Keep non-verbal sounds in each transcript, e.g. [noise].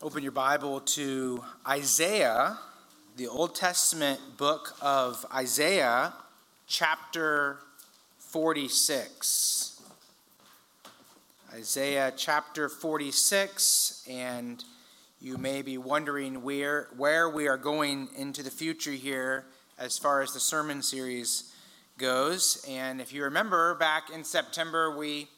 open your Bible to Isaiah, the Old Testament book of Isaiah, chapter 46. Isaiah chapter 46, and you may be wondering where, where we are going into the future here as far as the sermon series goes. And if you remember, back in September, we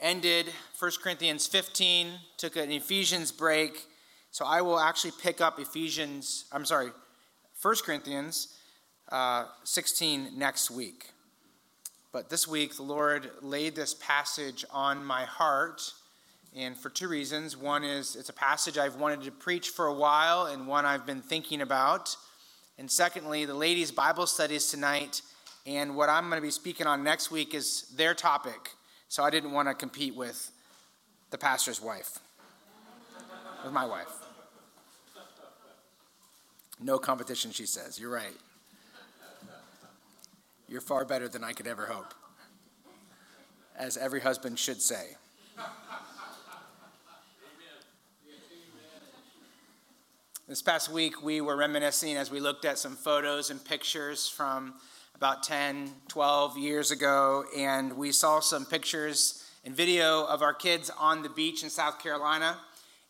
ended 1 Corinthians 15, took an Ephesians break. So I will actually pick up Ephesians, I'm sorry, 1 Corinthians uh, 16 next week. But this week, the Lord laid this passage on my heart, and for two reasons. One is it's a passage I've wanted to preach for a while, and one I've been thinking about. And secondly, the ladies' Bible studies tonight, and what I'm going to be speaking on next week is their topic. So I didn't want to compete with the pastor's wife, with my wife. No competition, she says. You're right. You're far better than I could ever hope, as every husband should say. This past week, we were reminiscing as we looked at some photos and pictures from about 10, 12 years ago, and we saw some pictures and video of our kids on the beach in South Carolina.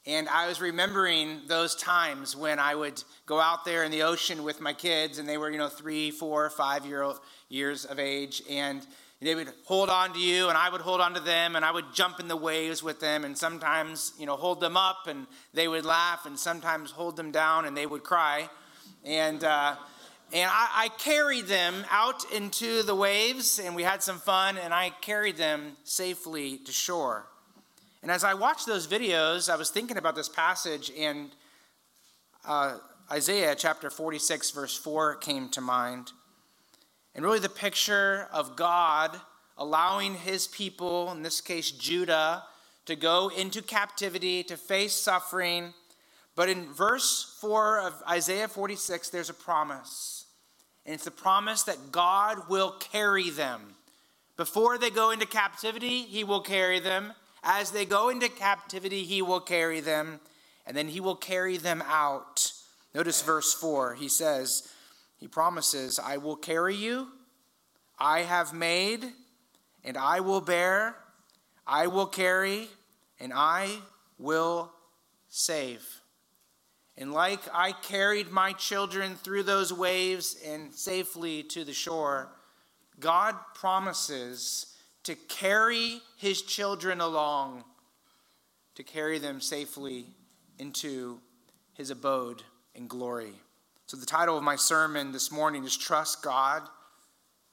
And I was remembering those times when I would go out there in the ocean with my kids, and they were, you know, three, four, five year old, years of age, and they would hold on to you, and I would hold on to them, and I would jump in the waves with them, and sometimes, you know, hold them up, and they would laugh, and sometimes hold them down, and they would cry. And uh, and I, I, carried them out into the waves, and we had some fun, and I carried them safely to shore. And as I watched those videos, I was thinking about this passage, and uh, Isaiah chapter 46, verse 4 came to mind. And really, the picture of God allowing his people, in this case Judah, to go into captivity, to face suffering. But in verse 4 of Isaiah 46, there's a promise and it's the promise that God will carry them. Before they go into captivity, He will carry them. As they go into captivity, He will carry them. And then He will carry them out. Notice verse 4. He says, He promises, I will carry you. I have made, and I will bear. I will carry, and I will save. And like I carried my children through those waves and safely to the shore, God promises to carry his children along, to carry them safely into his abode in glory. So, the title of my sermon this morning is Trust God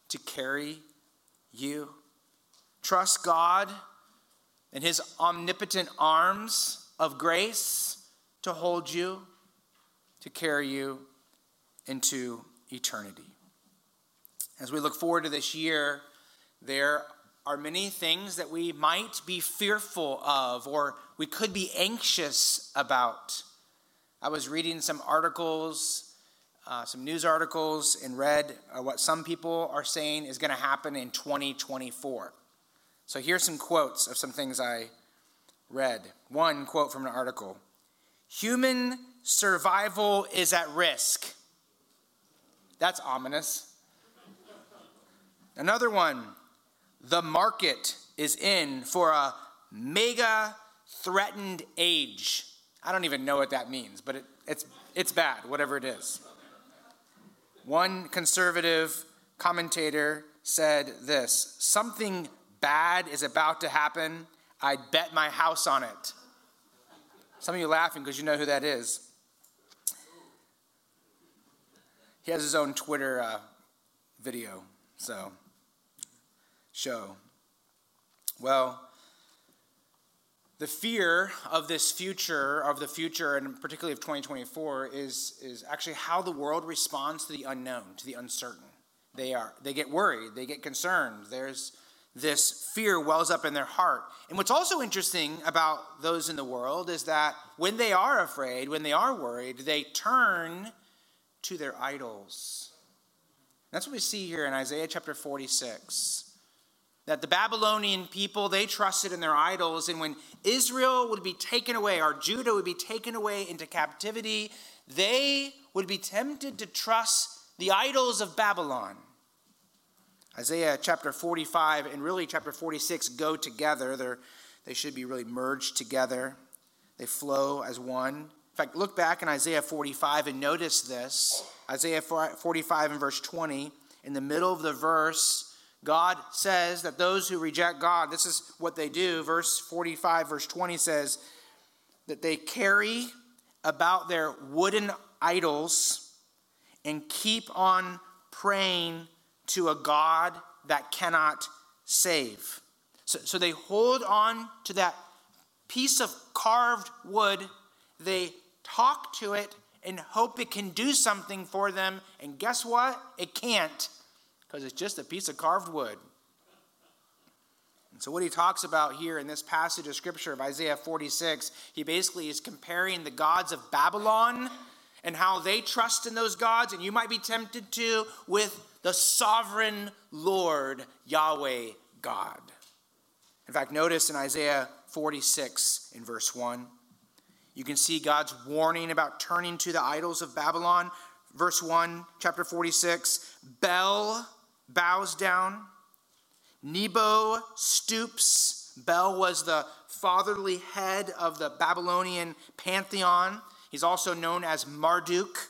to Carry You. Trust God and his omnipotent arms of grace to hold you to carry you into eternity. As we look forward to this year, there are many things that we might be fearful of or we could be anxious about. I was reading some articles, uh, some news articles, and read uh, what some people are saying is going to happen in 2024. So here's some quotes of some things I read. One quote from an article Human survival is at risk. That's ominous. Another one, the market is in for a mega threatened age. I don't even know what that means, but it, it's, it's bad, whatever it is. One conservative commentator said this something bad is about to happen. I'd bet my house on it. Some of you laughing because you know who that is. He has his own Twitter uh, video, so show. Well, the fear of this future, of the future, and particularly of 2024, is, is actually how the world responds to the unknown, to the uncertain. They are they get worried, they get concerned. There's this fear wells up in their heart. And what's also interesting about those in the world is that when they are afraid, when they are worried, they turn to their idols. That's what we see here in Isaiah chapter 46. that the Babylonian people, they trusted in their idols. And when Israel would be taken away, or Judah would be taken away into captivity, they would be tempted to trust the idols of Babylon. Isaiah chapter 45 and really chapter 46 go together. They're, they should be really merged together, they flow as one. Fact, look back in Isaiah 45 and notice this. Isaiah 45 and verse 20, in the middle of the verse, God says that those who reject God, this is what they do. Verse 45, verse 20 says that they carry about their wooden idols and keep on praying to a God that cannot save. So, so they hold on to that piece of carved wood, they talk to it and hope it can do something for them. And guess what? It can't because it's just a piece of carved wood. And so, what he talks about here in this passage of scripture of Isaiah 46, he basically is comparing the gods of Babylon and how they trust in those gods, and you might be tempted to, with the sovereign Lord, Yahweh God. In fact, notice in Isaiah 46 in verse 1, you can see God's warning about turning to the idols of Babylon. Verse 1, chapter 46 Bel bows down. Nebo stoops. Bel was the fatherly head of the Babylonian pantheon. He's also known as Marduk.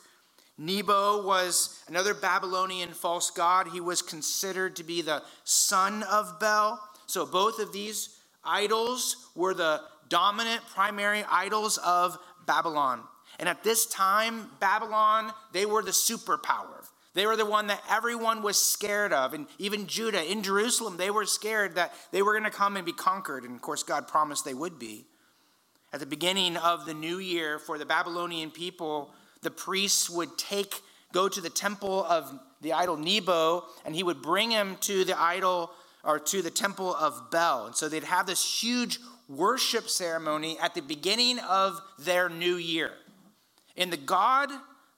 Nebo was another Babylonian false god. He was considered to be the son of Bel. So both of these idols were the dominant primary idols of Babylon. And at this time, Babylon, they were the superpower. They were the one that everyone was scared of. And even Judah in Jerusalem, they were scared that they were going to come and be conquered. And of course, God promised they would be. At the beginning of the new year for the Babylonian people, the priests would take, go to the temple of the idol Nebo, and he would bring him to the idol or to the temple of Bel. And so they'd have this huge worship ceremony at the beginning of their new year. And the God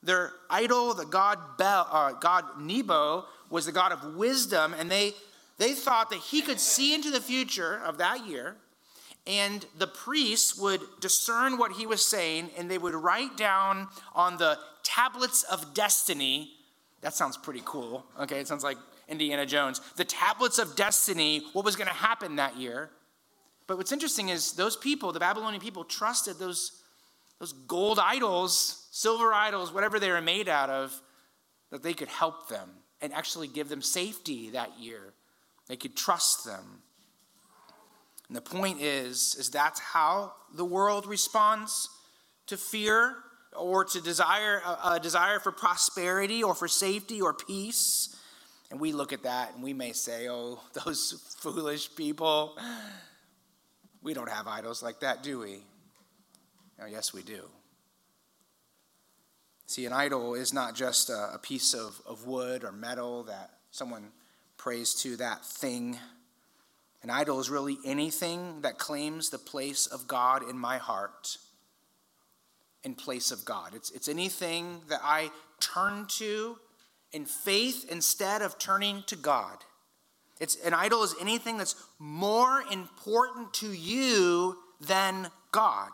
their idol, the god Bel, uh, God Nebo, was the god of wisdom, and they they thought that he could see into the future of that year, and the priests would discern what he was saying, and they would write down on the tablets of destiny. That sounds pretty cool. Okay, it sounds like Indiana Jones. The tablets of destiny, what was going to happen that year. But what's interesting is those people, the Babylonian people, trusted those, those gold idols silver idols, whatever they were made out of, that they could help them and actually give them safety that year. They could trust them. And the point is, is that's how the world responds to fear or to desire a, a desire for prosperity or for safety or peace. And we look at that and we may say, oh, [laughs] those foolish people. We don't have idols like that, do we? Oh, yes, we do. See, an idol is not just a, a piece of, of wood or metal that someone prays to that thing. An idol is really anything that claims the place of God in my heart in place of God. It's, it's anything that I turn to in faith instead of turning to God. It's, an idol is anything that's more important to you than God.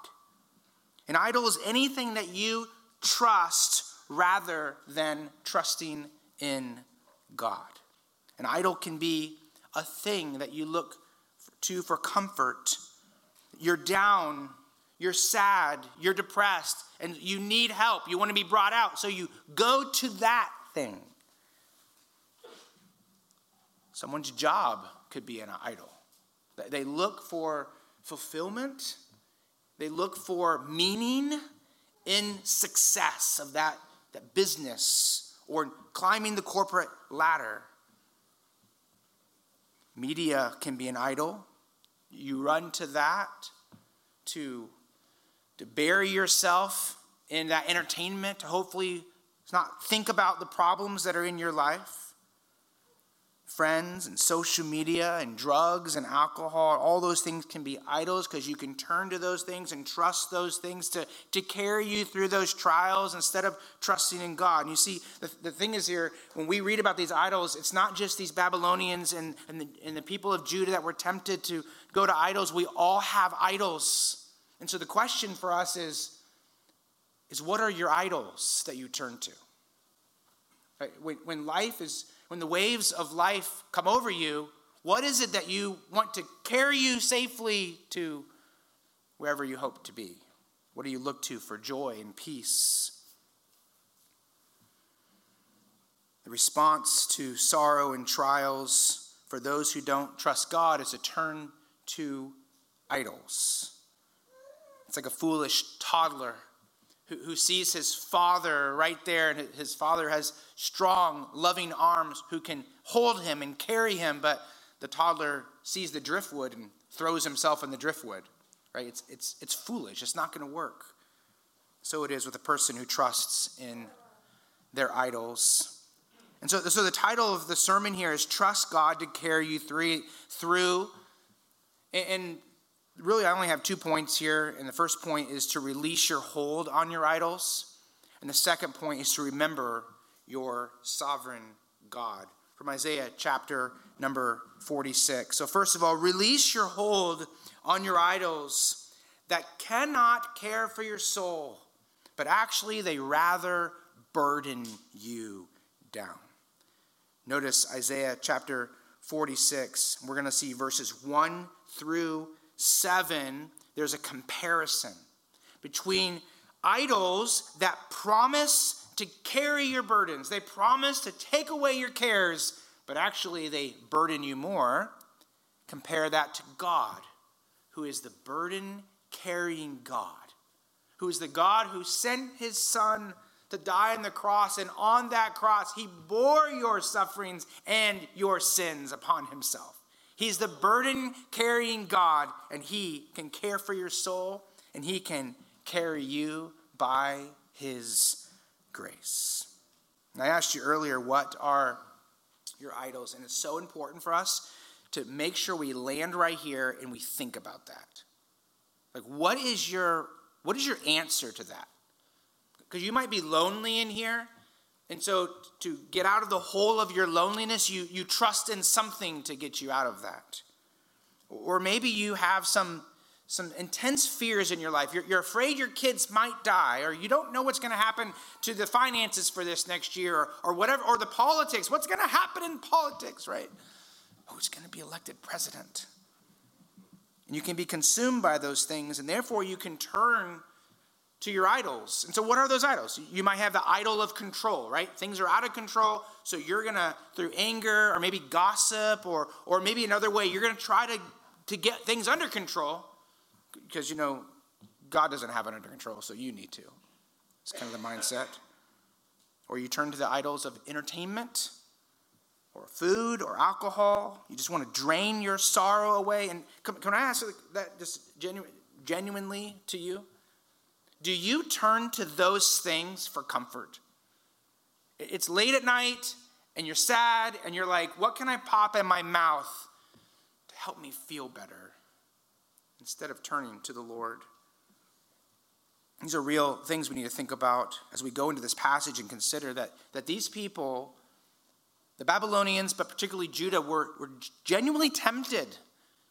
An idol is anything that you trust rather than trusting in God. An idol can be a thing that you look to for comfort. You're down, you're sad, you're depressed, and you need help. You want to be brought out, so you go to that thing. Someone's job could be an idol. They look for fulfillment, they look for meaning in success of that, that business or climbing the corporate ladder. Media can be an idol. You run to that to, to bury yourself in that entertainment, to hopefully not think about the problems that are in your life. Friends and social media and drugs and alcohol, all those things can be idols because you can turn to those things and trust those things to, to carry you through those trials instead of trusting in God. And you see, the, the thing is here, when we read about these idols, it's not just these Babylonians and, and, the, and the people of Judah that were tempted to go to idols. We all have idols. And so the question for us is, is what are your idols that you turn to? When life is when the waves of life come over you, what is it that you want to carry you safely to wherever you hope to be? What do you look to for joy and peace? The response to sorrow and trials for those who don't trust God is to turn to idols. It's like a foolish toddler who, who sees his father right there, and his father has strong, loving arms who can hold him and carry him, but the toddler sees the driftwood and throws himself in the driftwood. Right? It's, it's, it's foolish. It's not going to work. So it is with a person who trusts in their idols. And so, so the title of the sermon here is Trust God to Carry You Through. through. And really, I only have two points here. And the first point is to release your hold on your idols. And the second point is to remember your sovereign God. From Isaiah chapter number 46. So, first of all, release your hold on your idols that cannot care for your soul, but actually they rather burden you down. Notice Isaiah chapter 46. We're going to see verses 1 through 7. There's a comparison between idols that promise to carry your burdens. They promise to take away your cares, but actually they burden you more. Compare that to God, who is the burden carrying God, who is the God who sent his Son to die on the cross, and on that cross, he bore your sufferings and your sins upon himself. He's the burden carrying God, and he can care for your soul, and he can carry you by his grace. And I asked you earlier, what are your idols? And it's so important for us to make sure we land right here and we think about that. Like, what is your what is your answer to that? Because you might be lonely in here, and so to get out of the hole of your loneliness, you, you trust in something to get you out of that. Or maybe you have some some intense fears in your life. You're, you're afraid your kids might die, or you don't know what's going to happen to the finances for this next year, or, or whatever, or the politics. What's going to happen in politics, right? Oh, Who's going to be elected president? And you can be consumed by those things, and therefore you can turn to your idols. And so, what are those idols? You might have the idol of control, right? Things are out of control, so you're to, through anger or maybe gossip or, or maybe another way, you're to try to, to get things under control because you know God doesn't have it under control, so you need to. It's kind of the mindset. Or you turn to the idols of entertainment or food or alcohol. You just want to drain your sorrow away. And can, can I ask that just genu- genuinely to you? Do you turn to those things for comfort? It's late at night and you're sad and you're like, what can I pop in my mouth to help me feel better? instead of turning to the Lord. These are real things we need to think about as we go into this passage and consider that, that these people, the Babylonians, but particularly Judah, were, were genuinely tempted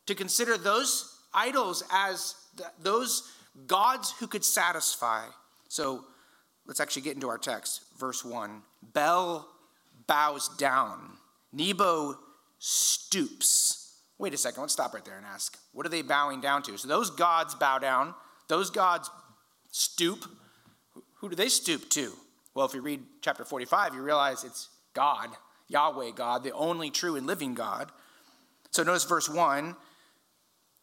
to consider those idols as those gods who could satisfy. So let's actually get into our text. Verse 1 Bel bows down, Nebo stoops. Wait a second, let's stop right there and ask what are they bowing down to? So those gods bow down, those gods stoop. Who do they stoop to? Well, if you read chapter 45, you realize it's God, Yahweh God, the only true and living God. So notice verse 1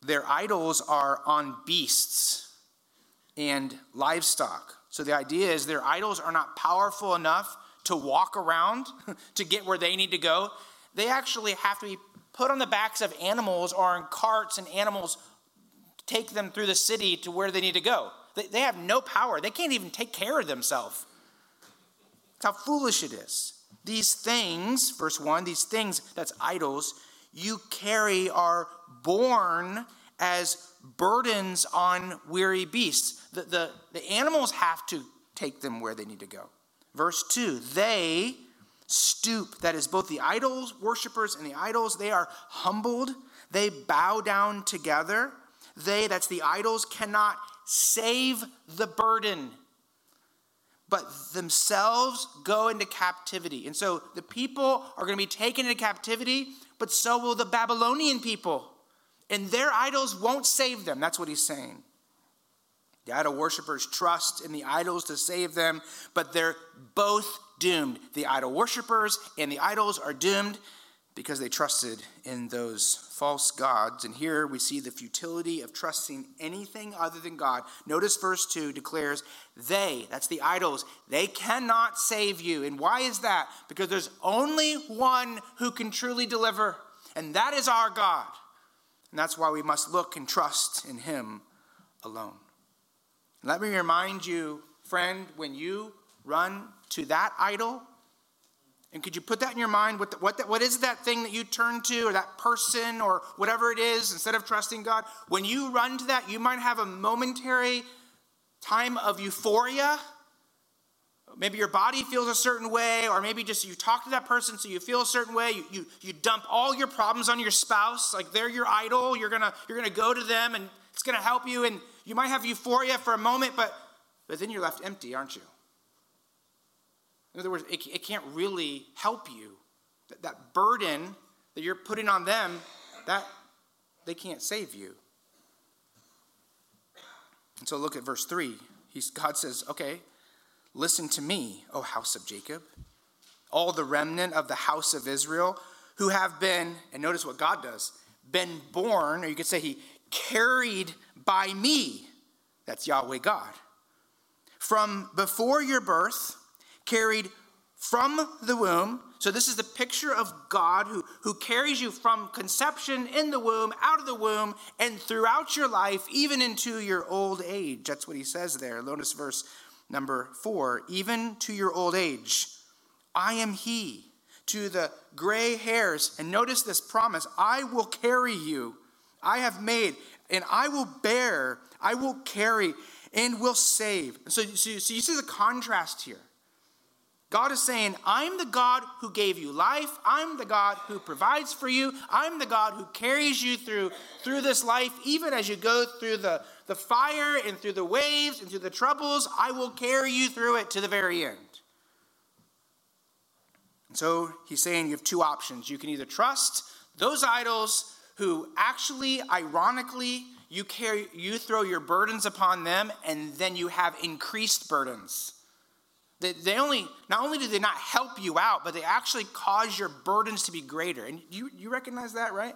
their idols are on beasts and livestock. So the idea is their idols are not powerful enough to walk around [laughs] to get where they need to go. They actually have to be put on the backs of animals or in carts, and animals take them through the city to where they need to go. They, they have no power, they can't even take care of themselves. That's how foolish it is. These things, verse 1, these things, that's idols, you carry are borne as burdens on weary beasts. The, the, the animals have to take them where they need to go. Verse 2 they stoop, that is, both the idols, worshippers, and the idols, they are humbled, they bow down together. They, that's the idols, cannot save the burden, but themselves go into captivity. And so the people are going to be taken into captivity, but so will the Babylonian people. And their idols won't save them. That's what he's saying. The idol worshippers trust in the idols to save them, but they're both doomed. The idol worshippers and the idols are doomed because they trusted in those false gods. And here we see the futility of trusting anything other than God. Notice verse 2 declares, They, that's the idols, they cannot save you. And why is that? Because there's only one who can truly deliver, and that is our God. And that's why we must look and trust in Him alone. Let me remind you, friend, when you run to that idol, and could you put that in your mind? What, the, what, the, what is that thing that you turn to, or that person, or whatever it is, instead of trusting God? When you run to that, you might have a momentary time of euphoria. Maybe your body feels a certain way, or maybe just you talk to that person so you feel a certain way. You, you, you dump all your problems on your spouse, like they're your idol. You're gonna, you're gonna go to them and it's gonna help you, and you might have euphoria for a moment, but, but then you're left empty, aren't you? In other words, it, it can't really help you. That, that burden that you're putting on them, that they can't save you. And so look at verse 3. He's, God says, Okay, listen to me, O house of Jacob, all the remnant of the house of Israel who have been, and notice what God does, been born, or you could say he carried by me. That's Yahweh God. From before your birth, carried from the womb. So, this is the picture of God who, who carries you from conception in the womb, out of the womb, and throughout your life, even into your old age. That's what he says there. Notice verse number four even to your old age. I am he. To the gray hairs. And notice this promise I will carry you. I have made, and I will bear, I will carry, and will save. So, so, so you see the contrast here. God is saying, I'm the God who gave you life. I'm the God who provides for you. I'm the God who carries you through, through this life, even as you go through the, the fire and through the waves and through the troubles. I will carry you through it to the very end. And so he's saying you have two options. You can either trust those idols who actually, ironically, you carry you throw your burdens upon them and then you have increased burdens they, they only, not only do they not help you out, but they actually cause your burdens to be greater. And you, you recognize that, right?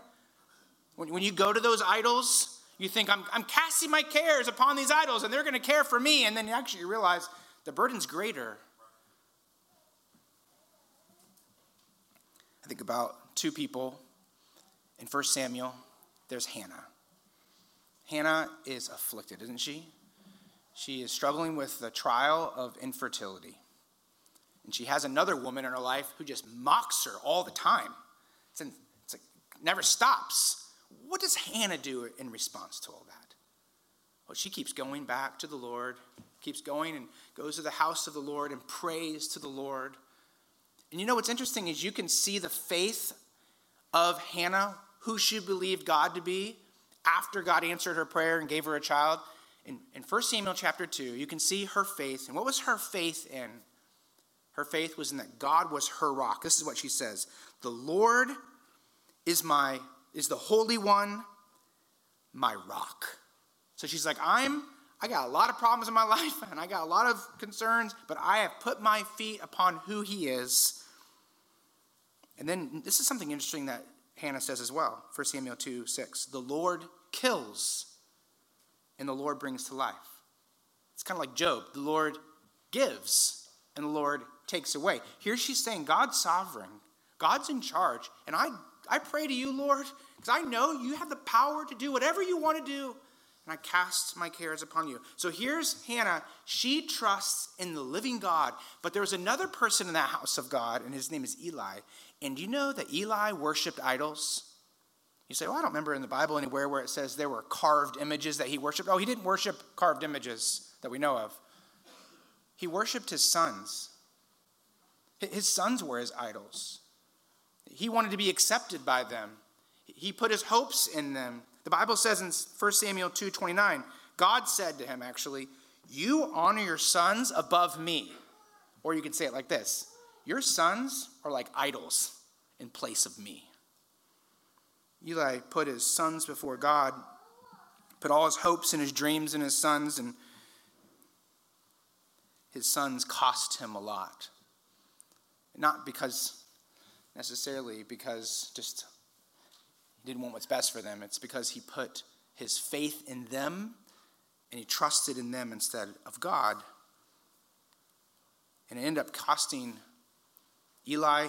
When, when you go to those idols, you think, I'm, I'm casting my cares upon these idols and they're going to care for me. And then you actually realize the burden's greater. I think about two people in 1 Samuel. There's Hannah. Hannah is afflicted, isn't she? She is struggling with the trial of infertility. And she has another woman in her life who just mocks her all the time. It's, in, it's like, never stops. What does Hannah do in response to all that? Well, she keeps going back to the Lord, keeps going and goes to the house of the Lord and prays to the Lord. And you know what's interesting is you can see the faith of Hannah, who she believed God to be, after God answered her prayer and gave her a child in, in 1 Samuel chapter 2, you can see her faith. And what was her faith in? Her faith was in that God was her rock. This is what she says The Lord is my is the Holy One, my rock. So she's like, I'm I got a lot of problems in my [laughs] life and I got a lot of concerns, but I have put my feet upon who he is. And then this is something interesting that Hannah says as well. 1 Samuel 2 6. The Lord kills and the Lord brings to life. It's kind of like Job. The Lord gives and the Lord takes away. Here she's saying, God's sovereign, God's in charge. And I, I pray to you, Lord, because I know you have the power to do whatever you want to do. and I cast my cares upon you. So here's Hannah. She trusts in the living God. But there was another person in that house of God, and his name is Eli. And you know that Eli worshiped idols? You say, well, I don't remember in the Bible anywhere where it says there were carved images that he worshiped. Oh, he didn't worship carved images that we know of. He worshiped his sons. His sons were his idols. He wanted to be accepted by them. He put his hopes in them. The Bible says in 1 Samuel 2:29, God said to him actually, "You honor your sons above me." Or you could say it like this, "Your sons are like idols in place of me." Eli put his sons before God, put all his hopes and his dreams in his sons and his sons cost him a lot. Not because necessarily because just didn't want what's best for them. It's because he put his faith in them and he trusted in them instead of God. And it ended up costing Eli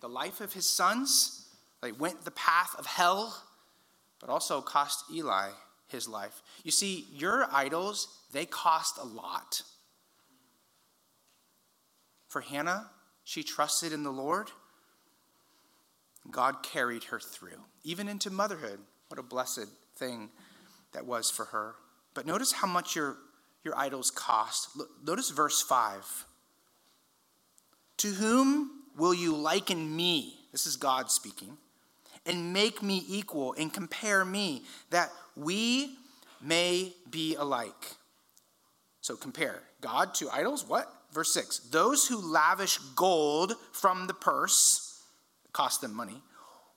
the life of his sons. They went the path of hell, but also cost Eli his life. You see, your idols, they cost a lot. For Hannah, she trusted in the Lord. God carried her through, even into motherhood. What a blessed thing that was for her. But notice how much your, your idols cost. Look, notice verse 5. To whom will you liken me? This is God speaking. And make me equal and compare me, that we may be alike. So compare God to idols. What? Verse 6 Those who lavish gold from the purse, cost them money,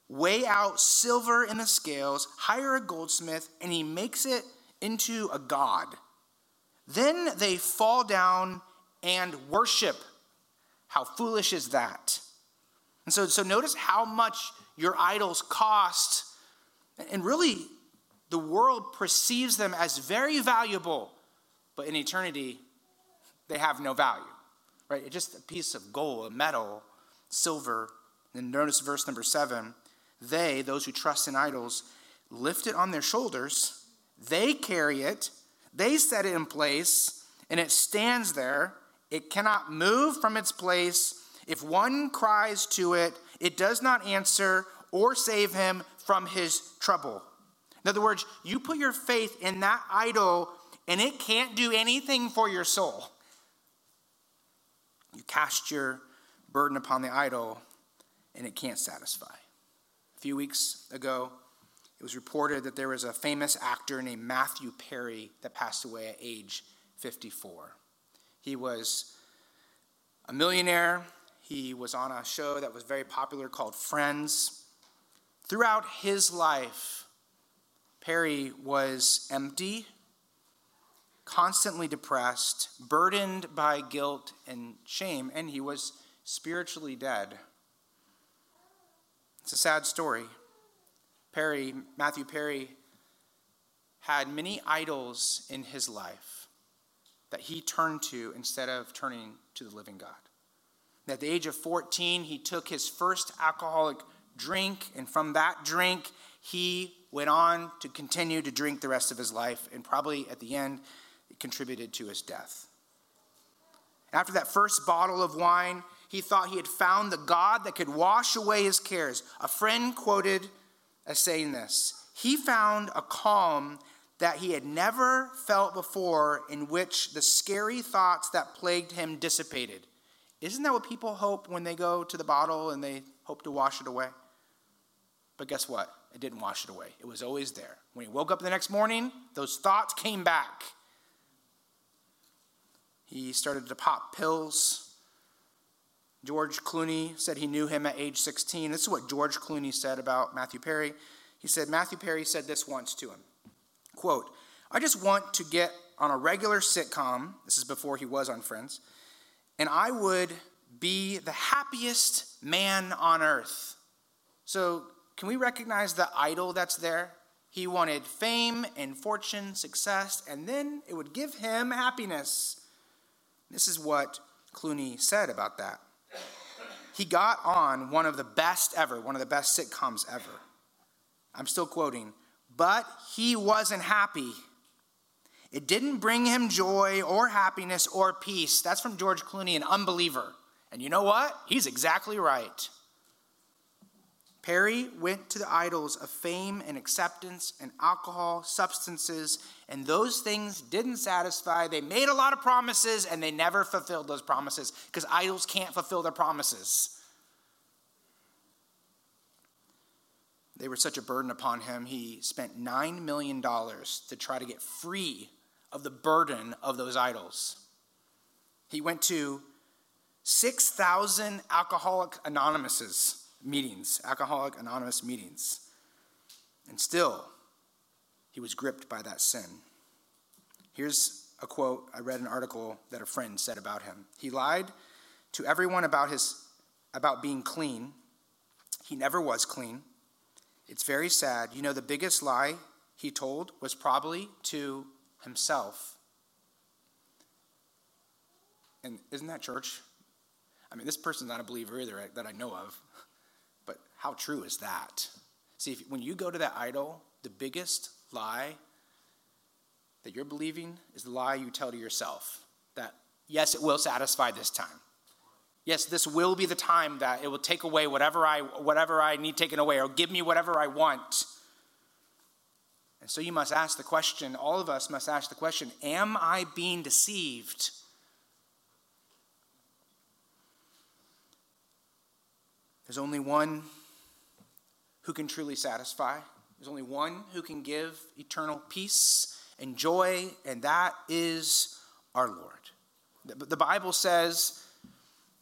weigh out silver in the scales, hire a goldsmith, and he makes it into a god. Then they fall down and worship. How foolish is that? And so, so notice how much your idols cost. And really, the world perceives them as very valuable, but in eternity, they have no value, right? It's just a piece of gold, a metal, silver. Then notice verse number seven. They, those who trust in idols, lift it on their shoulders. They carry it. They set it in place, and it stands there. It cannot move from its place. If one cries to it, it does not answer or save him from his trouble. In other words, you put your faith in that idol, and it can't do anything for your soul. You cast your burden upon the idol, and it can't satisfy. A few weeks ago, it was reported that there was a famous actor named Matthew Perry that passed away at age 54. He was a millionaire. He was on a show that was very popular called Friends. Throughout his life, Perry was empty constantly depressed, burdened by guilt and shame, and he was spiritually dead. It's a sad story. Perry, Matthew Perry, had many idols in his life that he turned to instead of turning to the living God. At the age of 14, he took his first alcoholic drink, and from that drink, he went on to continue to drink the rest of his life, and probably at the end, it contributed to his death. After that first bottle of wine, he thought he had found the God that could wash away his cares. A friend quoted as saying this He found a calm that he had never felt before, in which the scary thoughts that plagued him dissipated. Isn't that what people hope when they go to the bottle and they hope to wash it away? But guess what? It didn't wash it away. It was always there. When he woke up the next morning, those thoughts came back. He started to pop pills. George Clooney said he knew him at age 16. This is what George Clooney said about Matthew Perry. He said, Matthew Perry said this once to him quote, I just want to get on a regular sitcom. This is before he was on Friends. And I would be the happiest man on earth. So, can we recognize the idol that's there? He wanted fame and fortune, success, and then it would give him happiness. This is what Clooney said about that. He got on one of the best ever, one of the best sitcoms ever. I'm still quoting, but he wasn't happy. It didn't bring him joy or happiness or peace. That's from George Clooney, an unbeliever. And you know what? He's exactly right. Perry went to the idols of fame and acceptance and alcohol, substances, and those things didn't satisfy. They made a lot of promises and they never fulfilled those promises because idols can't fulfill their promises. They were such a burden upon him, he spent $9 million to try to get free of the burden of those idols. He went to 6,000 Alcoholic Anonymouses meetings, Alcoholic Anonymous meetings. And still, he was gripped by that sin. Here's a quote I read an article that a friend said about him. He lied to everyone about his about being clean. He never was clean. It's very sad. You know the biggest lie he told was probably to himself. And isn't that church? I mean, this person's not a believer either that I know of. How true is that? See, if, when you go to that idol, the biggest lie that you're believing is the lie you tell to yourself that, yes, it will satisfy this time. Yes, this will be the time that it will take away whatever I, whatever I need taken away or give me whatever I want. And so you must ask the question, all of us must ask the question Am I being deceived? There's only one who can truly satisfy. There's only one who can give eternal peace and joy, and that is our Lord. The Bible says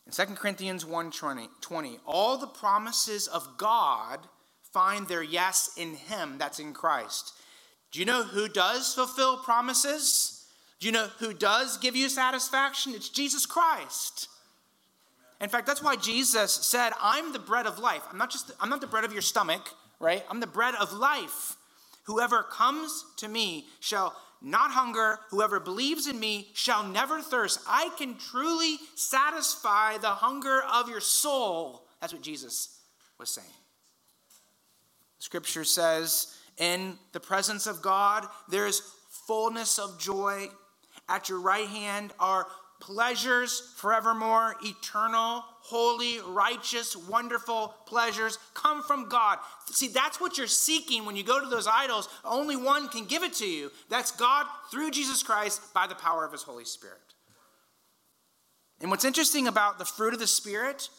in 2 Corinthians 1 20, 20 all the promises of God find their yes in Him, that's in Christ. Do you know who does fulfill promises? Do you know who does give you satisfaction? It's Jesus Christ. In fact, that's why Jesus said, I'm the bread of life. I'm not just, I'm not the bread of your stomach, right? I'm the bread of life. Whoever comes to me shall not hunger. Whoever believes in me shall never thirst. I can truly satisfy the hunger of your soul. That's what Jesus was saying. Scripture says, in the presence of God, there is fullness of joy. At your right hand are pleasures forevermore, eternal, holy, righteous, wonderful pleasures come from God. See, that's what you're seeking when you go to those idols. Only one can give it to you. That's God through Jesus Christ by the power of his Holy Spirit. And what's interesting about the fruit of the Spirit,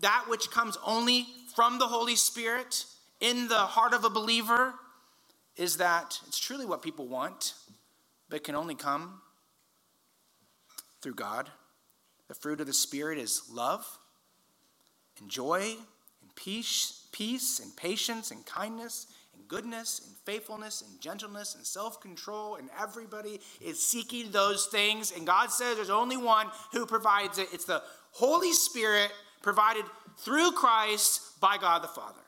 that which comes only from the Holy Spirit in the heart of a believer, is that it's truly what people want, but can only come through God. The fruit of the Spirit is love and joy and peace, peace and patience and kindness and goodness and faithfulness and gentleness and self-control and everybody is seeking those things and God says there's only one who provides it. It's the Holy Spirit provided through Christ by God the Father.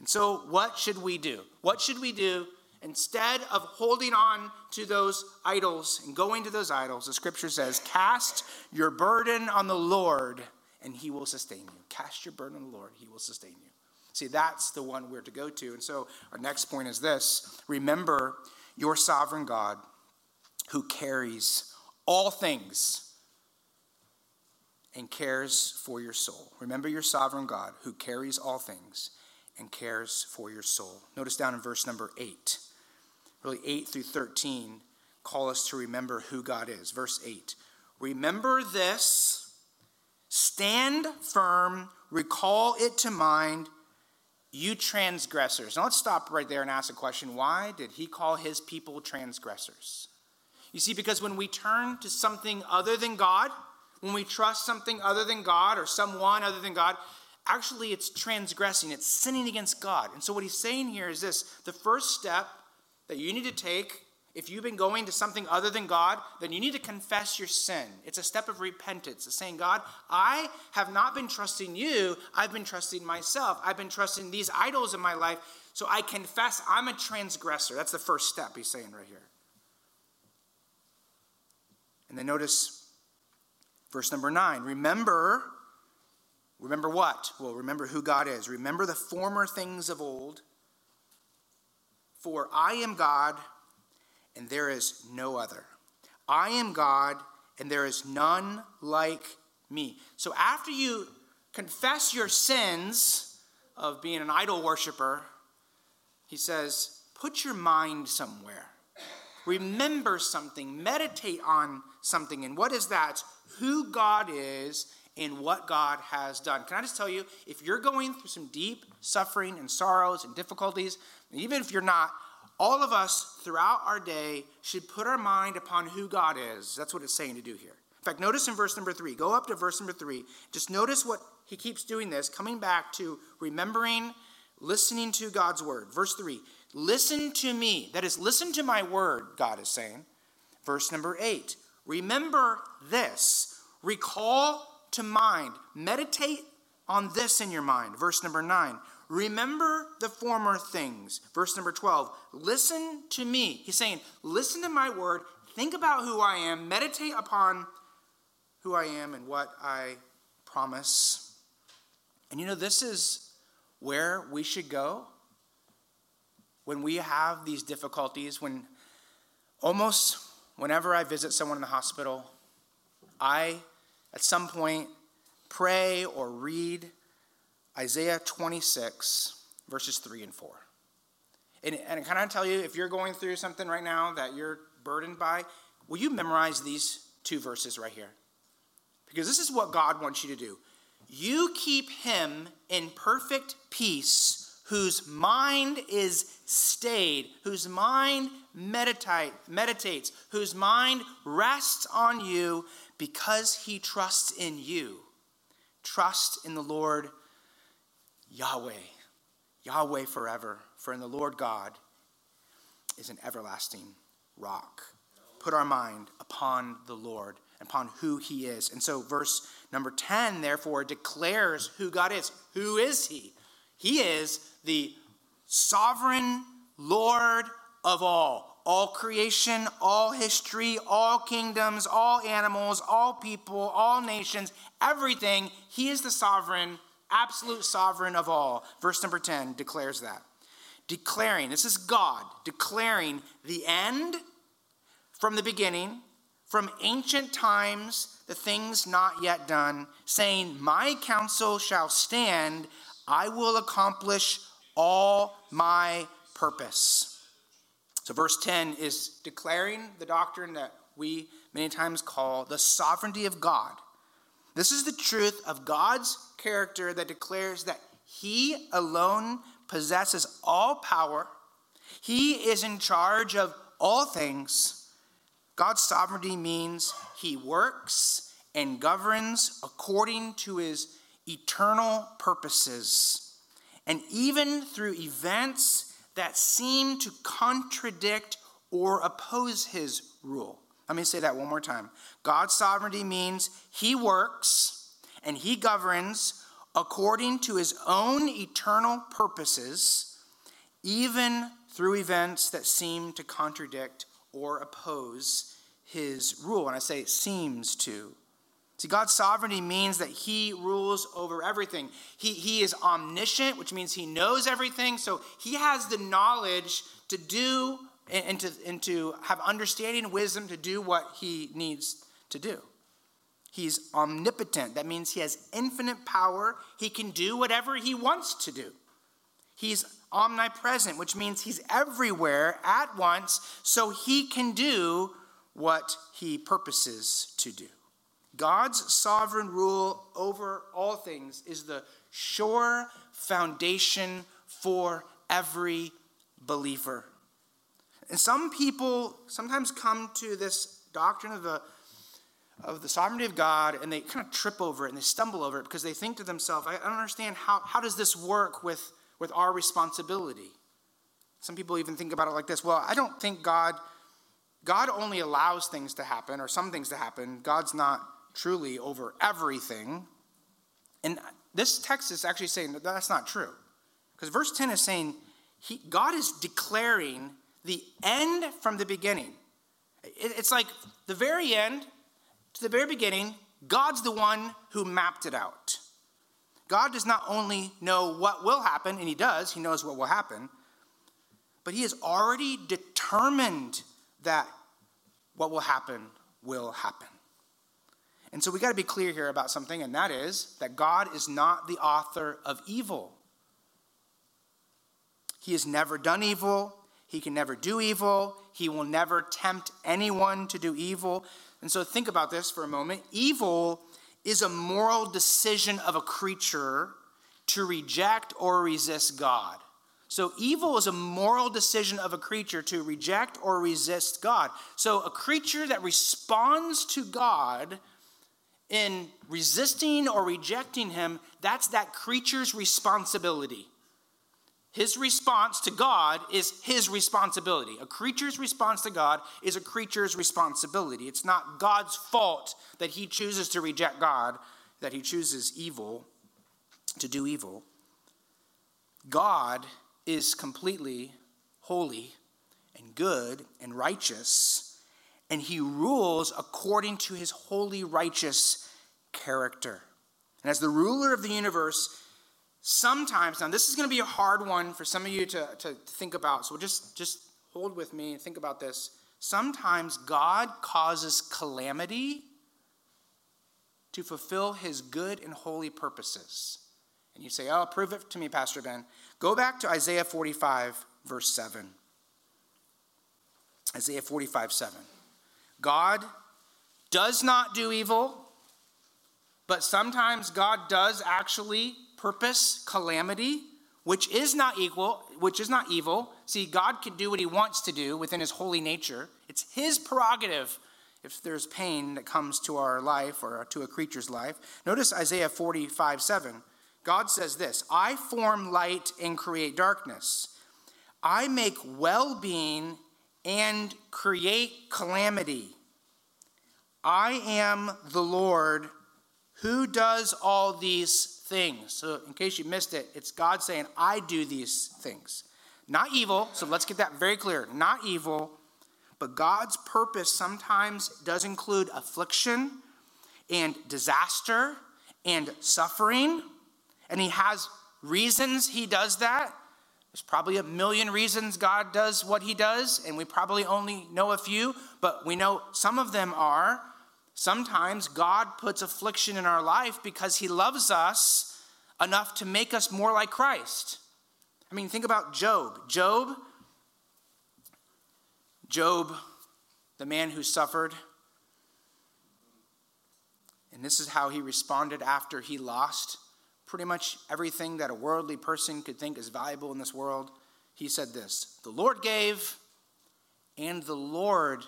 And so what should we do? What should we do Instead of holding on to those idols and going to those idols, the scripture says, Cast your burden on the Lord, and he will sustain you. Cast your burden on the Lord, he will sustain you. See, that's the one we're to go to. And so our next point is this remember your sovereign God who carries all things and cares for your soul. Remember your sovereign God who carries all things and cares for your soul. Notice down in verse number 8 really 8 through 13, call us to remember who God is. Verse 8 Remember this, stand firm, recall it to mind, you transgressors. Now let's stop right there and ask a question why did he call his people transgressors? You see, because when we turn to something other than God, when we trust something other than God or someone other than God, actually it's transgressing, it's sinning against God. And so what he's saying here is this the first step that you need to take if you've been going to something other than God, then you need to confess your sin. It's a step of repentance. It's saying, God, I have not been trusting you. I've been trusting myself. I've been trusting these idols in my life. So I confess I'm a transgressor. That's the first step he's saying right here. And then notice verse number nine. Remember, remember what? Well, remember who God is. Remember the former things of old For I am God, and there is no other. I am God, and there is none like me. So after you confess your sins of being an idol worshiper, he says, put your mind somewhere. Remember something, meditate on something. And what is that? Who God is and what God has done. Can I just tell you, if you're going through some deep suffering and sorrows and difficulties, even if you're not, all of us throughout our day should put our mind upon who God is. That's what it's saying to do here. In fact, notice in verse number three, go up to verse number three. Just notice what he keeps doing this, coming back to remembering, listening to God's word. Verse three, listen to me. That is, listen to my word, God is saying. Verse number eight, remember this. Recall to mind. Meditate on this in your mind. Verse number nine. Remember the former things. Verse number 12. Listen to me. He's saying, Listen to my word. Think about who I am. Meditate upon who I am and what I promise. And you know, this is where we should go when we have these difficulties, when almost whenever I visit someone in the hospital, I at some point pray or read Isaiah 26, verses 3 and 4. And, and can I tell you, if you're going through something right now that you're burdened by, will you memorize these two verses right here? Because this is what God wants you to do. You keep him in perfect peace whose mind is stayed, whose mind meditate, meditates, whose mind rests on you because he trusts in you. Trust in the Lord Yahweh, Yahweh forever, for in the Lord God is an everlasting rock. Put our mind upon the Lord, upon who he is. And so, verse number 10, therefore, declares who God is. Who is he? He is the sovereign Lord of all all creation, all history, all kingdoms, all animals, all people, all nations, everything. He is the sovereign, absolute sovereign of all. Verse number 10 declares that. Declaring, this is God declaring the end from the beginning, from ancient times, the things not yet done, saying, My counsel shall stand, I will accomplish all my purpose. So, verse 10 is declaring the doctrine that we many times call the sovereignty of God. This is the truth of God's character that declares that He alone possesses all power, He is in charge of all things. God's sovereignty means He works and governs according to His eternal purposes. And even through events that seem to contradict or oppose his rule. Let me say that one more time. God's sovereignty means he works and he governs according to his own eternal purposes, even through events that seem to contradict or oppose his rule. And I say seems to. See, God's sovereignty means that He rules over everything. He, he is omniscient, which means He knows everything. So He has the knowledge to do and to, and to have understanding and wisdom to do what He needs to do. He's omnipotent. That means He has infinite power. He can do whatever He wants to do. He's omnipresent, which means He's everywhere at once, so He can do what He purposes to do. God's sovereign rule over all things is the sure foundation for every believer. And some people sometimes come to this doctrine of the, of the sovereignty of God and they kind of trip over it and they stumble over it because they think to themselves, I don't understand how, how does this work with, with our responsibility? Some people even think about it like this well, I don't think God. God only allows things to happen or some things to happen. God's not truly over everything. And this text is actually saying that that's not true. Because verse 10 is saying he, God is declaring the end from the beginning. It's like the very end to the very beginning, God's the one who mapped it out. God does not only know what will happen, and He does, He knows what will happen, but he has already determined that what will happen will happen. And so we got to be clear here about something, and that is that God is not the author of evil. He has never done evil. He can never do evil. He will never tempt anyone to do evil. And so think about this for a moment. Evil is a moral decision of a creature to reject or resist God. So, evil is a moral decision of a creature to reject or resist God. So, a creature that responds to God in resisting or rejecting Him, that's that creature's responsibility. His response to God is his responsibility. A creature's response to God is a creature's responsibility. It's not God's fault that he chooses to reject God, that he chooses evil to do evil. God is completely holy and good and righteous, and he rules according to his holy, righteous character. And as the ruler of the universe, sometimes, now this is going to be a hard one for some of you to, to think about, so just, just hold with me and think about this. Sometimes God causes calamity to fulfill his good and holy purposes. And you say, Oh, prove it to me, Pastor Ben. Go back to Isaiah 45, verse 7. Isaiah 45, 7. God does not do evil, but sometimes God does actually purpose calamity, which is not equal, which is not evil. See, God can do what he wants to do within his holy nature. It's his prerogative if there's pain that comes to our life or to a creature's life. Notice Isaiah 45, 7. God says this I form light and create darkness. I make well being and create calamity. I am the Lord who does all these things. So, in case you missed it, it's God saying, I do these things. Not evil, so let's get that very clear. Not evil, but God's purpose sometimes does include affliction and disaster and suffering and he has reasons he does that. There's probably a million reasons God does what he does, and we probably only know a few, but we know some of them are. Sometimes God puts affliction in our life because he loves us enough to make us more like Christ. I mean, think about Job. Job, Job, the man who suffered, and this is how he responded after he lost pretty much everything that a worldly person could think is valuable in this world, he said this The Lord gave, and the Lord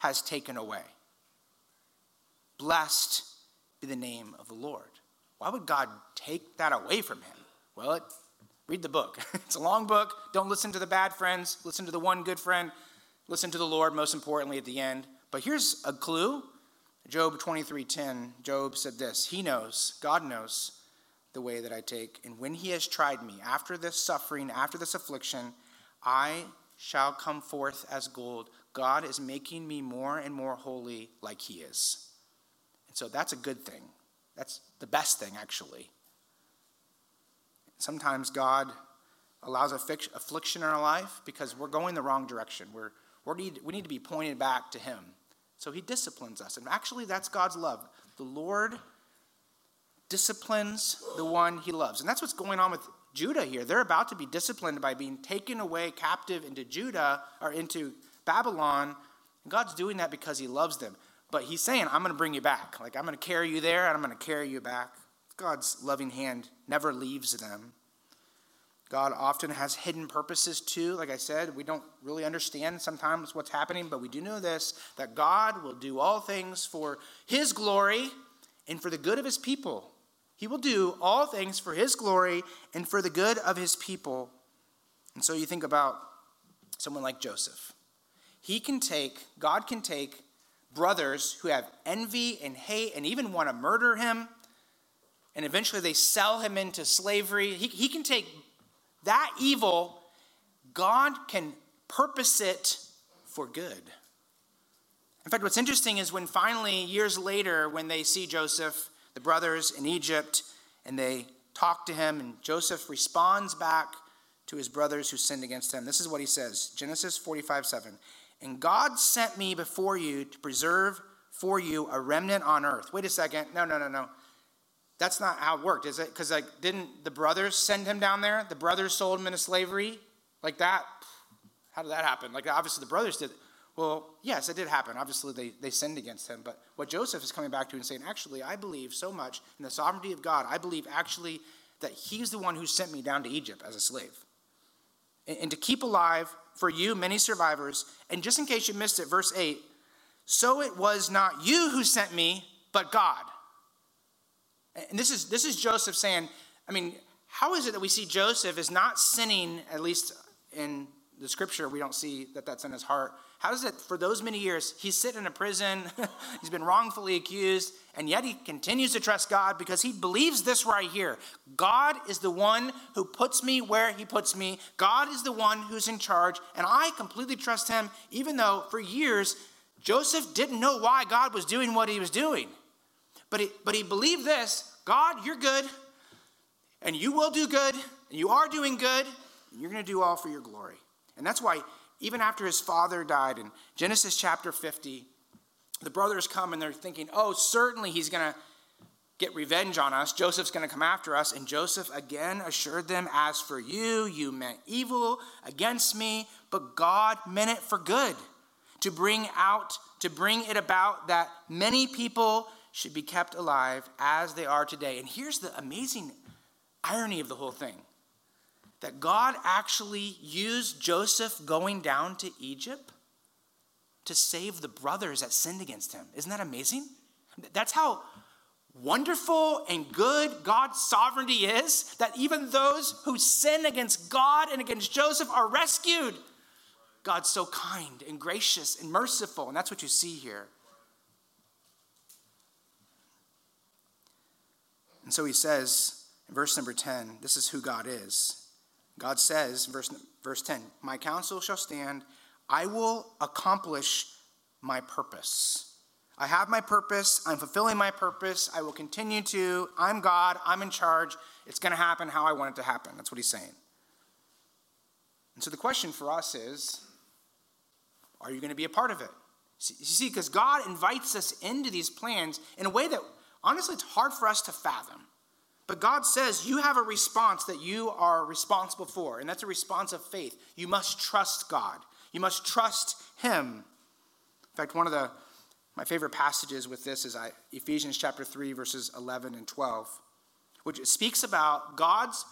has taken away. Blessed be the name of the Lord. Why would God take that away from him? Well, it, read the book. [laughs] it's a long book. Don't listen to the bad friends. Listen to the one good friend. Listen to the Lord, most importantly, at the end. But here's a clue. Job 23:10, Job said this. He knows, God knows, the way that I take. And when he has tried me, after this suffering, after this affliction, I shall come forth as gold. God is making me more and more holy like he is. And so that's a good thing. That's the best thing, actually. Sometimes God allows affliction in our life because we're going the wrong direction. We're, we need, we need to be pointed back to him. So he disciplines us. And actually, that's God's love. The Lord disciplines the one he loves. And that's what's going on with Judah here. They're about to be disciplined by being taken away captive into Judah or into Babylon. And God's doing that because he loves them. But he's saying, I'm going to bring you back. Like, I'm going to carry you there and I'm going to carry you back. God's loving hand never leaves them. God often has hidden purposes too. Like I said, we don't really understand sometimes what's happening, but we do know this that God will do all things for his glory and for the good of his people. He will do all things for his glory and for the good of his people. And so you think about someone like Joseph. He can take, God can take brothers who have envy and hate and even want to murder him, and eventually they sell him into slavery. He, he can take that evil, God can purpose it for good. In fact, what's interesting is when finally, years later, when they see Joseph the brothers in Egypt, and they talk to him, and Joseph responds back to his brothers who sinned against him. This is what he says Genesis 45 7. And God sent me before you to preserve for you a remnant on earth. Wait a second. No, no, no, no. That's not how it worked, is it? Because like, didn't the brothers send him down there? The brothers sold him into slavery, like that. How did that happen? Like obviously the brothers did. Well, yes, it did happen. Obviously they, they sinned against him. But what Joseph is coming back to and saying, actually, I believe so much in the sovereignty of God. I believe actually that he's the one who sent me down to Egypt as a slave. And, and to keep alive for you many survivors. And just in case you missed it, verse 8 so it was not you who sent me, but God. And this is, this is Joseph saying, I mean, how is it that we see Joseph is not sinning, at least in the scripture, we don't see that that's in his heart. How is it for those many years, he's sitting in a prison, [laughs] he's been wrongfully accused, and yet he continues to trust God because he believes this right here God is the one who puts me where he puts me, God is the one who's in charge, and I completely trust him, even though for years, Joseph didn't know why God was doing what he was doing. But he, but he believed this God, you're good, and you will do good, and you are doing good, and you're going to do all for your glory. And that's why, even after his father died in Genesis chapter 50, the brothers come and they're thinking, oh, certainly he's going to get revenge on us. Joseph's going to come after us. And Joseph again assured them, As for you, you meant evil against me, but God meant it for good to bring out, to bring it about that many people should be kept alive as they are today. And here's the amazing irony of the whole thing that God actually used Joseph going down to Egypt to save the brothers that sinned against him. Isn't that amazing? That's how wonderful and good God's sovereignty is, that even those who sin against God and against Joseph are rescued. God's so kind and gracious and merciful, and that's what you see here. And so he says in verse number 10, this is who God is. God says, verse, verse 10, My counsel shall stand, I will accomplish my purpose. I have my purpose, I'm fulfilling my purpose, I will continue to. I'm God, I'm in charge, it's going to happen how I want it to happen. That's what he's saying. And so the question for us is are you going to be a part of it? You see, because God invites us into these plans in a way that honestly it's hard for us to fathom. But God says you have a response that you are responsible for, and that's a response of faith. You must trust God. You must trust Him. In fact, one of the my favorite passages with this is Ephesians chapter 3, verses 11 and 12, which speaks about God's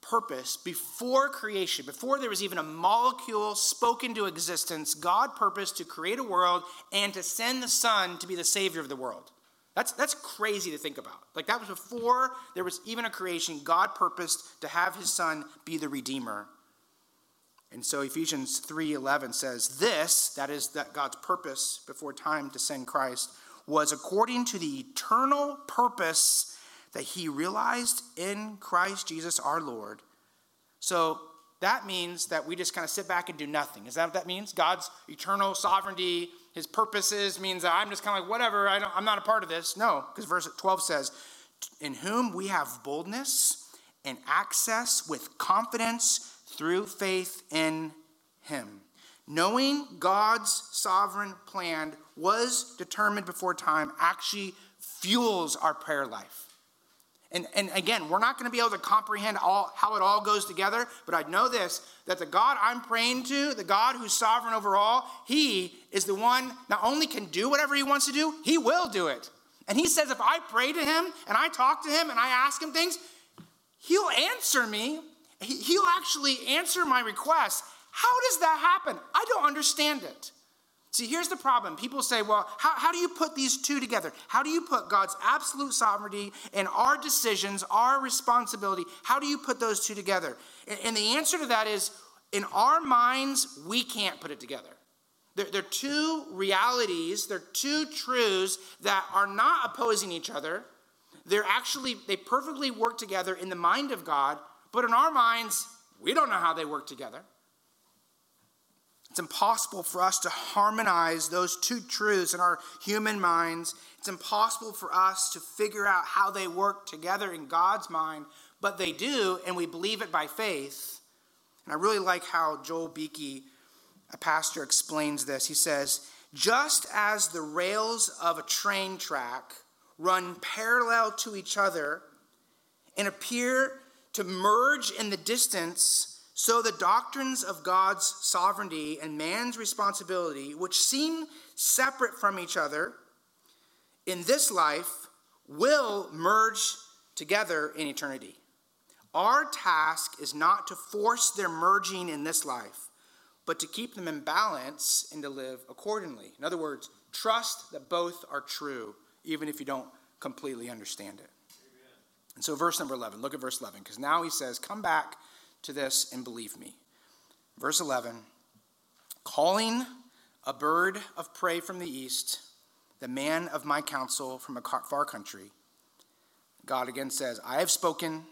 purpose before creation, before there was even a molecule spoken to existence. God purposed to create a world and to send the Son to be the Savior of the world. That's, that's crazy to think about. Like that was before there was even a creation. God purposed to have his son be the redeemer. And so Ephesians 3:11 says, "This, that is that God's purpose before time to send Christ, was according to the eternal purpose that he realized in Christ Jesus our Lord." So that means that we just kind of sit back and do nothing. Is that what that means? God's eternal sovereignty his purposes means that I'm just kind of like, whatever, I am not a part of this. No, because verse 12 says, In whom we have boldness and access with confidence through faith in him. Knowing God's sovereign plan was determined before time actually fuels our prayer life. And, and again, we're not going to be able to comprehend all, how it all goes together, but I know this that the God I'm praying to, the God who's sovereign over all, He is the one not only can do whatever He wants to do, He will do it. And He says, if I pray to Him and I talk to Him and I ask Him things, He'll answer me. He'll actually answer my requests. How does that happen? I don't understand it. See, here's the problem. People say, well, how, how do you put these two together? How do you put God's absolute sovereignty and our decisions, our responsibility, how do you put those two together? And, and the answer to that is in our minds, we can't put it together. They're, they're two realities, they're two truths that are not opposing each other. They're actually, they perfectly work together in the mind of God, but in our minds, we don't know how they work together. It's impossible for us to harmonize those two truths in our human minds. It's impossible for us to figure out how they work together in God's mind, but they do, and we believe it by faith. And I really like how Joel Beeke, a pastor, explains this. He says, Just as the rails of a train track run parallel to each other and appear to merge in the distance, so the doctrines of God's sovereignty and man's responsibility, which seem separate from each other in this life, will merge together in eternity. Our task is not to force their merging in this life, but to keep them in balance and to live accordingly. In other words, trust that both are true, even if you don't completely understand it. Amen. And so, verse number 11, look at verse 11, because now he says, Come back to this and believe me. Verse 11, calling a bird of prey from the east, the man of my counsel from a far country. God again says, I have spoken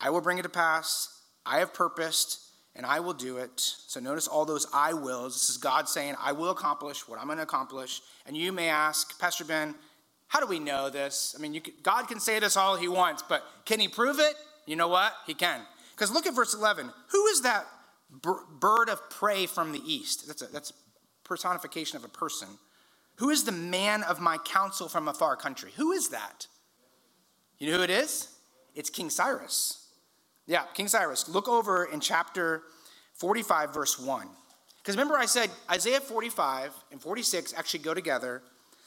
I will bring it to pass. I have purposed, and I will do it. So notice all those I wills. This is God saying, I will accomplish what I'm going to accomplish. And you may ask, Pastor Ben, how do we know this? I mean, God can say this all he wants, but can he prove it? You know what? He can. Because look at verse 11. Who is that bird of prey from the east? That's a, that's personification of a person. Who is the man of my counsel from a far country? Who is that? You know who it is? It's King Cyrus. Yeah, King Cyrus. Look over in chapter 45, verse 1. Because remember, I said Isaiah 45 and 46 actually go together.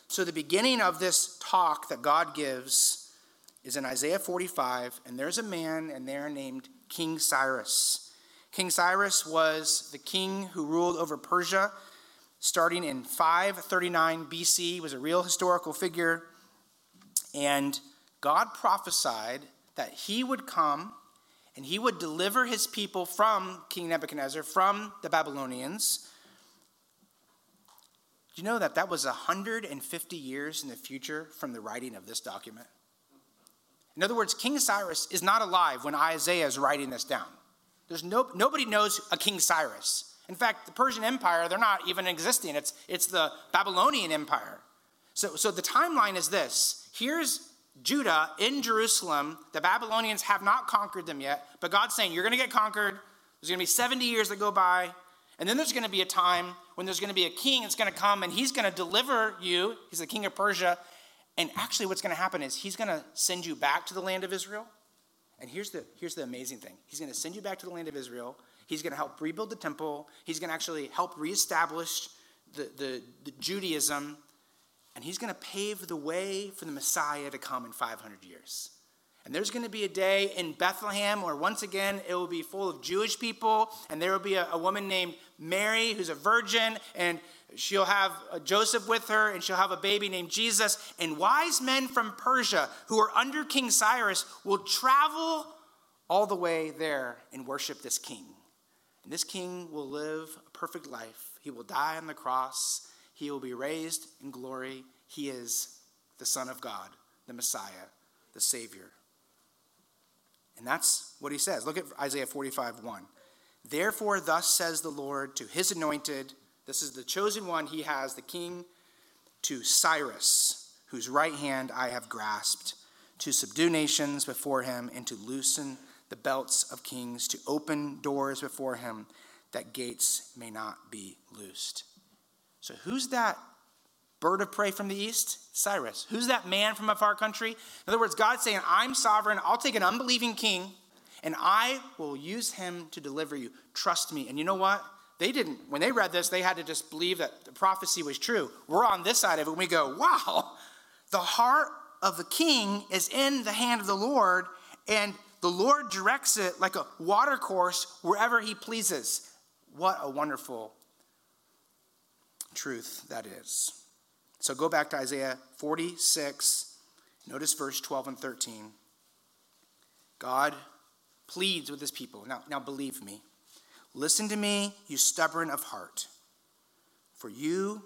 So the beginning of this talk that God gives is in Isaiah 45, and there's a man in there named King Cyrus. King Cyrus was the king who ruled over Persia starting in 539 BC, he was a real historical figure. And God prophesied that he would come and he would deliver his people from King Nebuchadnezzar, from the Babylonians. Do you know that that was 150 years in the future from the writing of this document? In other words, King Cyrus is not alive when Isaiah is writing this down. There's no, nobody knows a King Cyrus. In fact, the Persian Empire, they're not even existing. It's, it's the Babylonian Empire. So, so the timeline is this. Here's Judah in Jerusalem. The Babylonians have not conquered them yet, but God's saying, You're going to get conquered. There's going to be 70 years that go by. And then there's going to be a time when there's going to be a king that's going to come and he's going to deliver you. He's the king of Persia. And actually, what's going to happen is he's going to send you back to the land of Israel. And here's the, here's the amazing thing He's going to send you back to the land of Israel. He's going to help rebuild the temple. He's going to actually help reestablish the, the, the Judaism and he's going to pave the way for the Messiah to come in 500 years. And there's going to be a day in Bethlehem where once again it will be full of Jewish people, and there will be a, a woman named Mary who's a virgin, and she'll have uh, Joseph with her, and she'll have a baby named Jesus. And wise men from Persia who are under King Cyrus will travel all the way there and worship this king. And this king will live a perfect life. He will die on the cross he will be raised in glory. He is the Son of God, the Messiah, the Savior. And that's what he says. Look at Isaiah 45 1. Therefore, thus says the Lord to his anointed, this is the chosen one he has, the king, to Cyrus, whose right hand I have grasped, to subdue nations before him, and to loosen the belts of kings, to open doors before him, that gates may not be loosed. So, who's that bird of prey from the east? Cyrus. Who's that man from a far country? In other words, God's saying, I'm sovereign. I'll take an unbelieving king and I will use him to deliver you. Trust me. And you know what? They didn't, when they read this, they had to just believe that the prophecy was true. We're on this side of it and we go, wow, the heart of the king is in the hand of the Lord, and the Lord directs it like a watercourse wherever he pleases. What a wonderful truth that is. So go back to Isaiah 46. Notice verse 12 and 13. God pleads with his people. Now, now believe me. Listen to me, you stubborn of heart. For you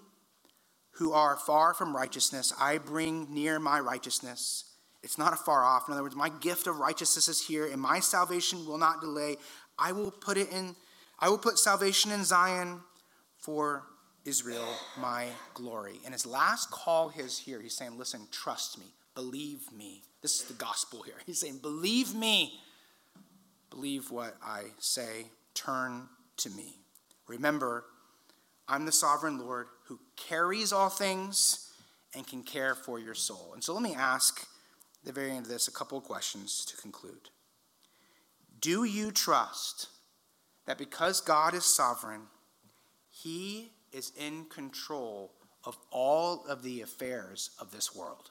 who are far from righteousness, I bring near my righteousness. It's not afar off. In other words, my gift of righteousness is here, and my salvation will not delay. I will put it in, I will put salvation in Zion for Israel my glory. And his last call is here. He's saying, Listen, trust me, believe me. This is the gospel here. [laughs] He's saying, Believe me. Believe what I say. turn to me. Remember, I'm the sovereign Lord who carries all things and can care for your soul. And so let me ask the very end of this a couple of questions to conclude. Do you trust that because God is sovereign, he is in control of all of the affairs of this world?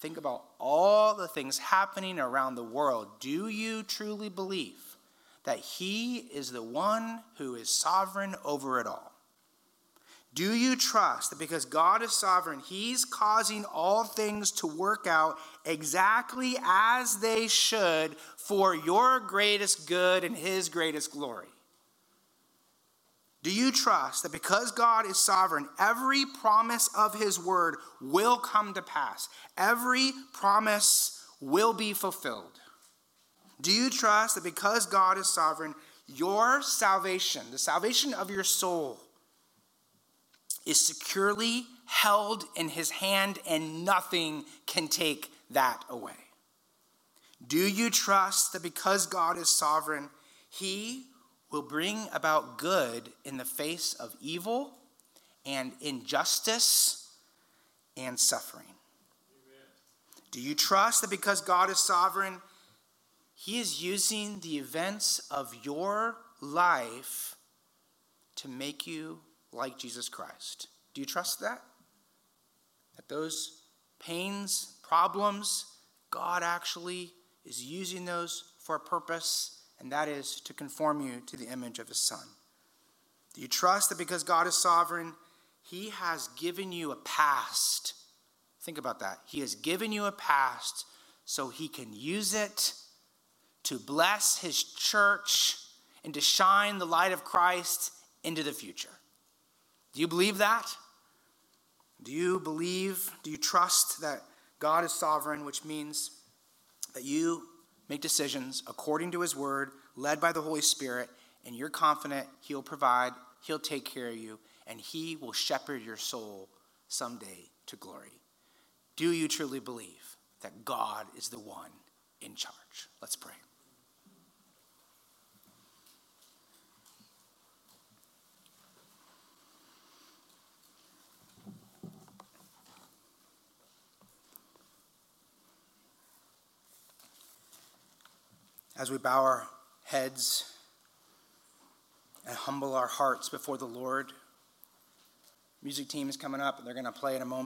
Think about all the things happening around the world. Do you truly believe that He is the one who is sovereign over it all? Do you trust that because God is sovereign, He's causing all things to work out exactly as they should for your greatest good and His greatest glory? Do you trust that because God is sovereign, every promise of His word will come to pass? Every promise will be fulfilled. Do you trust that because God is sovereign, your salvation, the salvation of your soul, is securely held in His hand and nothing can take that away? Do you trust that because God is sovereign, He will bring about good in the face of evil and injustice and suffering. Amen. Do you trust that because God is sovereign, He is using the events of your life to make you like Jesus Christ? Do you trust that? That those pains, problems, God actually is using those for a purpose and that is to conform you to the image of his son. Do you trust that because God is sovereign, he has given you a past? Think about that. He has given you a past so he can use it to bless his church and to shine the light of Christ into the future. Do you believe that? Do you believe, do you trust that God is sovereign, which means that you make decisions according to his word, led by the Holy Spirit, and you're confident he'll provide, he'll take care of you, and he will shepherd your soul someday to glory. Do you truly believe that God is the one in charge? Let's pray. As we bow our heads and humble our hearts before the Lord. Music team is coming up and they're going to play in a moment.